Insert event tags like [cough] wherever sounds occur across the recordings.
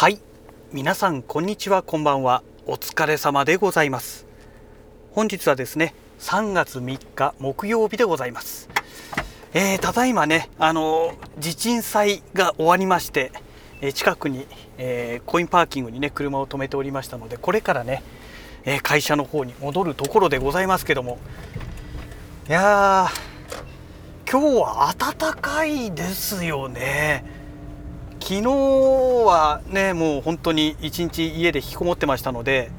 はい。皆さんこんにちは。こんばんは。お疲れ様でございます。本日はですね3月3日木曜日でございます。えー、ただいまねあの地鎮祭が終わりましてえ近くに、えー、コインパーキングにね車を止めておりましたのでこれからね、え会社の方に戻るところでございますけども。いや今日は暖かいですよね。昨日はねもう本当に一日家で引きこもってましたので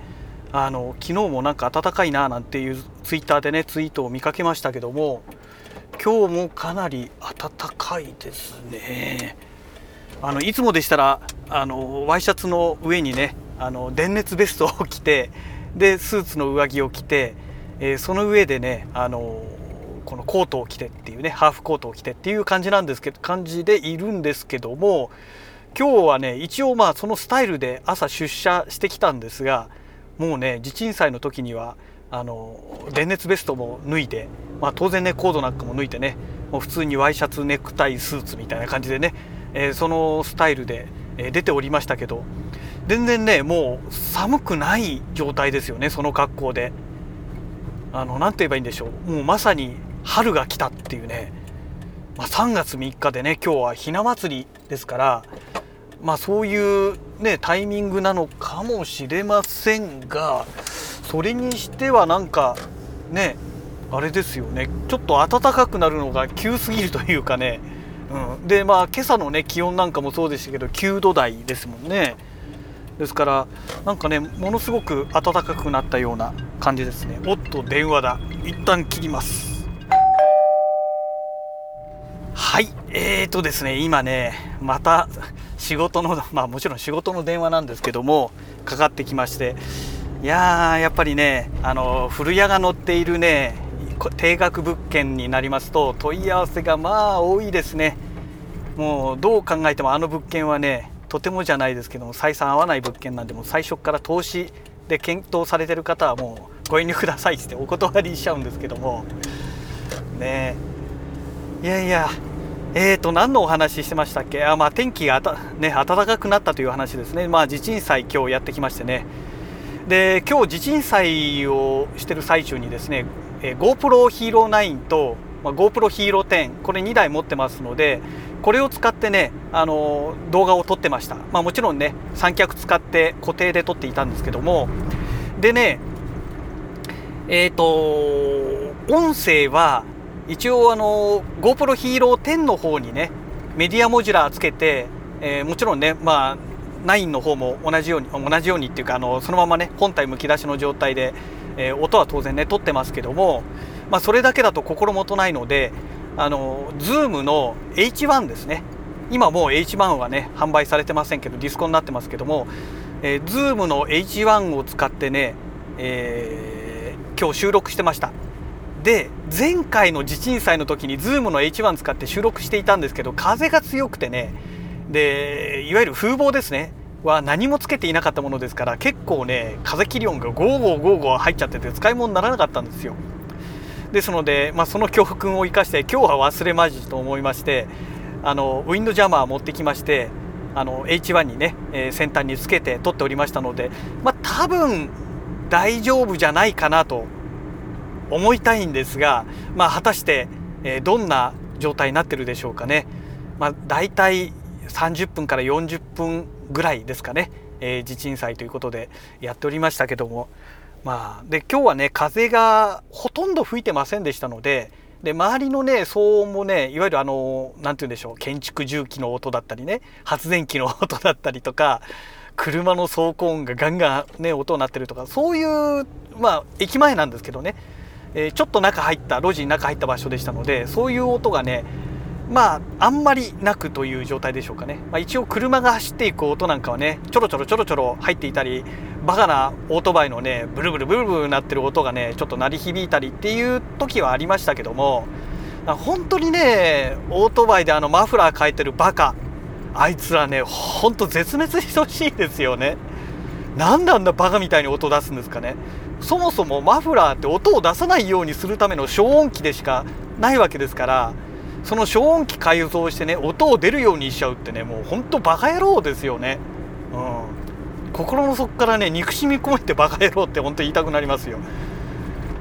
あの昨日もなんか暖かいななんていうツイッターでねツイートを見かけましたけども今日もかなり暖かいですね。あのいつもでしたらあのワイシャツの上にねあの電熱ベストを着てでスーツの上着を着て、えー、その上でねあのこのコートを着てっていうねハーフコートを着てっていう感じなんですけど感じでいるんですけども今日はね一応まあそのスタイルで朝出社してきたんですがもうね地鎮祭の時にはあの電熱ベストも脱いで、まあ、当然ねコードなんかも脱いでねもう普通にワイシャツネクタイスーツみたいな感じでね、えー、そのスタイルで、え出ておりましたけど全然ねもう寒くない状態ですよねその格好で。あの何て言えばいいんでしょうもうまさに春が来たっていうね、まあ、3月3日でね今日はひな祭りですからまあそういうねタイミングなのかもしれませんがそれにしてはなんかねあれですよね。ちょっと暖かくなるのが急すぎるというかね、うん、でまあ今朝のね気温なんかもそうでしたけど9度台ですもんね。ですからなんかねものすごく暖かくなったような感じですね。おっと電話だ。一旦切ります。はい。えーとですね今ねまた仕事の [laughs] まあもちろん仕事の電話なんですけどもかかってきましていやーやっぱりねあの古谷が乗っているね定額物件になりますと問い合わせがまあ多いですね。もうどう考えてもあの物件はねとてもじゃないですけども採算合わない物件なんでも最初から投資で検討されてる方はもうご遠慮くださいってお断りしちゃうんですけども。ねいやいやえーと何のお話ししてましたっけ？あ、まあ、天気が、ね、暖かくなったという話ですね、まあ、地震祭今日やってきましてね。で今日地震祭をしてる最中にですね、えー、GoPro Hero 9と、まあ、GoPro Hero 10これ2台持ってますのでこれを使ってね、あのー、動画を撮ってました、まあ、もちろんね三脚使って固定で撮っていたんですけども。でねえっ、ー、と音声は一応あの GoPro Hero 10の方にねメディアモジュラーつけて、えー、もちろんねまあ9の方も同じように同じようにっていうかあのそのままね本体むき出しの状態で、えー、音は当然ね撮ってますけども、まあ、それだけだと心もとないのであの Zoom の H1 ですね。今もう H1 はね販売されてませんけどディスコになってますけども、えー、Zoom の H1 を使ってね、えー、今日収録してました。で前回の地震災の時に Zoom の H1 使って収録していたんですけど風が強くてねでいわゆる風防ですねは何もつけていなかったものですから結構ね風切り音がゴーゴーゴーゴー入っちゃってて使い物にならなかったんですよ。ですので、まあ、その教訓を生かして今日は忘れまじと思いましてあのウィンドジャマー持ってきましてあの H1 にね、えー、先端につけて撮っておりましたのでまあ多分大丈夫じゃないかなと思いたいんですが、まあ、果たして、え、どんな状態になってるでしょうかね。まあ、大体30分から40分ぐらいですかね、えー、地震祭ということでやっておりましたけども、まあ、で今日はね風がほとんど吹いてませんでしたのでで周りのね騒音もねいわゆるあの何て言うんでしょう建築重機の音だったりね発電機の音だったりとか車の走行音がガンガンね音になってるとかそういうまあ駅前なんですけどね。え、ちょっと中入った路地に中入った場所でしたのでそういう音がねまああんまりなくという状態でしょうかね、まあ、一応車が走っていく音なんかはねちょろちょろちょろちょろ入っていたりバカなオートバイのねブルブルブルブルなってる音がねちょっと鳴り響いたりっていう時はありましたけども本当にねオートバイであのマフラー変えてるバカあいつらねほんと絶滅してほしいですよねなんであんなバカみたいに音出すんですかねそもそもマフラーって音を出さないようにするための消音器でしかないわけですからその消音器改造してね音を出るようにしちゃうってねもうほんとバカ野郎ですよね。うん、心の底からね憎しみ込めてバカ野郎って本当言いたくなりますよ。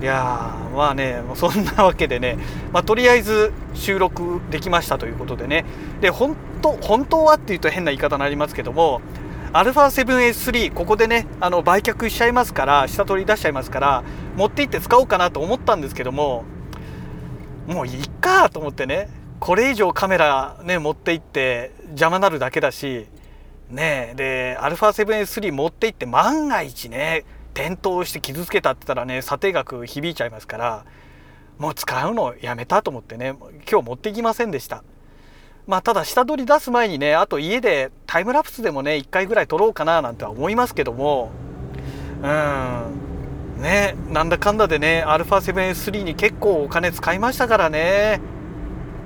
いやまあねそんなわけでね、まあ、とりあえず収録できましたということでね。で本当本当はっていうと変な言い方になりますけども α7S3 ここでねあの売却しちゃいますから下取り出しちゃいますから持って行って使おうかなと思ったんですけどももういいかと思ってねこれ以上カメラね持って行って邪魔なるだけだしねで α7S3 持って行って万が一ね転倒して傷つけたって言ったらね査定額響いちゃいますからもう使うのやめたと思ってね今日持っていきませんでした。まあただ下取り出す前にねあと家でタイムラプスでもね1回ぐらい撮ろうかななんては思いますけども。うん。ねなんだかんだでね α7S3 に結構お金使いましたからね。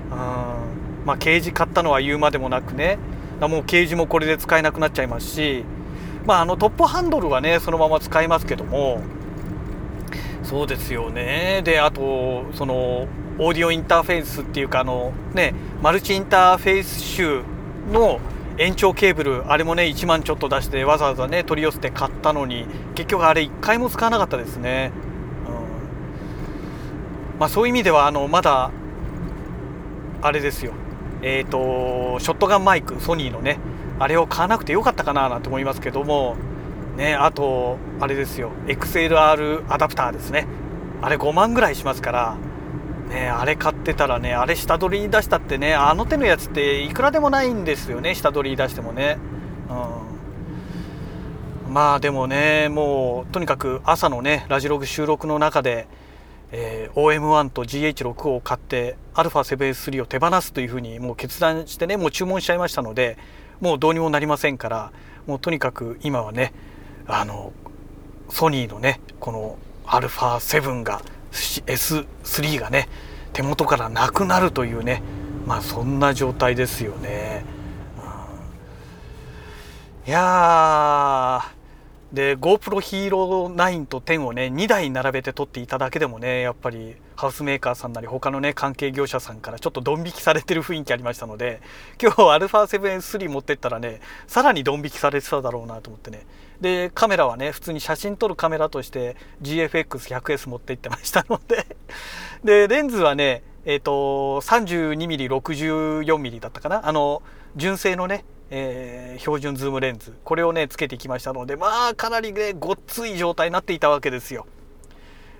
うん。まあケージ買ったのは言うまでもなくね。もうケージもこれで使えなくなっちゃいますし。まあ、あのトップハンドルはねそのまま使いますけども。そうですよね。であとそのオーディオインターフェースっていうかあのねマルチインターフェース種の延長ケーブルあれもね1万ちょっと出してわざわざね取り寄せて買ったのに結局あれ1回も使わなかったですね、うん、まあそういう意味ではあのまだあれですよ。えっ、ー、とショットガンマイクソニーのねあれを買わなくてよかったかななんて思いますけども。ねあとあれですよ XLR アダプターですね。あれ5万ぐらいしますからねあれ買ってたらねあれ下取りに出したってねあの手のやつっていくらでもないんですよね下取りに出してもね。うん。まあでもねもうとにかく朝のねラジログ収録の中でえー、OM1 と GH6 を買って α7S3 を手放すというふうにもう決断してねもう注文しちゃいましたのでもうどうにもなりませんからもうとにかく今はねあのソニーのねこの α7 が S3 がね手元からなくなるというねまあそんな状態ですよね。うん、いやで GoPro Hero 9と10をね2台並べて撮っていただけでもねやっぱりハウスメーカーさんなり他のね関係業者さんからちょっとドン引きされてる雰囲気ありましたので今日 α7S3 持ってったらねさらにドン引きされてただろうなと思ってね。でカメラはね普通に写真撮るカメラとして GFX100S 持って行ってましたので。[laughs] でレンズはねえっ、ー、と 32mm64mm だったかな。あの純正のねえー、標準ズームレンズ。これをねつけてきましたのでまあかなりねごっつい状態になっていたわけですよ。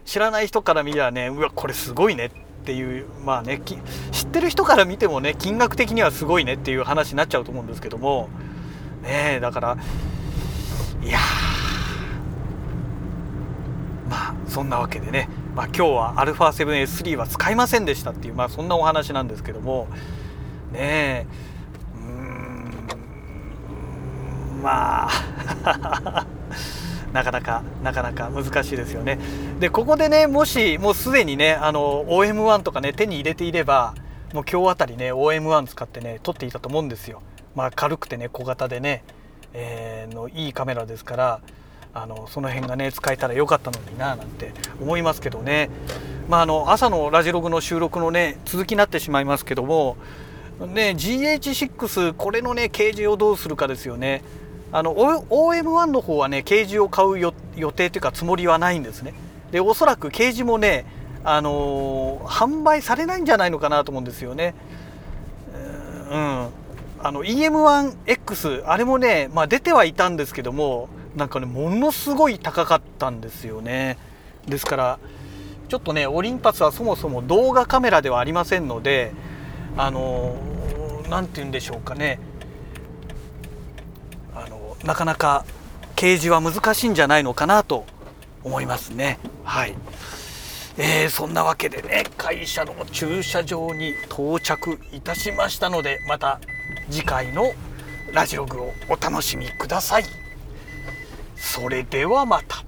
知らない人から見ればねうわこれすごいねっていうまあね知ってる人から見てもね金額的にはすごいねっていう話になっちゃうと思うんですけども。ねえだからいやまあそんなわけでね、まあ、今日は α7S3 は使いませんでしたっていうまあそんなお話なんですけども。ねえ。まあ。[laughs] なかなかなかなか難しいですよね。でここでねもしもうすでにねあの OM1 とかね手に入れていればもう今日あたりね OM1 使ってね撮っていたと思うんですよ。まあ軽くてね小型でね、え、のいいカメラですからあのその辺がね使えたらよかったのにななんて思いますけどね。まああの朝のラジログの収録のね続きになってしまいますけどもね GH6 これのねケージをどうするかですよね。あの OM1 の方はねケージを買う予定というかつもりはないんですね。でおそらくケージもねあのー、販売されないんじゃないのかなと思うんですよね。うん。あの EM1X あれもね、まあ、出てはいたんですけどもなんかねものすごい高かったんですよね。ですからちょっとねオリンパスはそもそも動画カメラではありませんのであの何、て言うんでしょうかね。あのなかなか掲示は難しいんじゃないのかなと思いますね。はい、えー、そんなわけでね会社の駐車場に到着いたしましたのでまた次回のラジオグをお楽しみください。それではまた。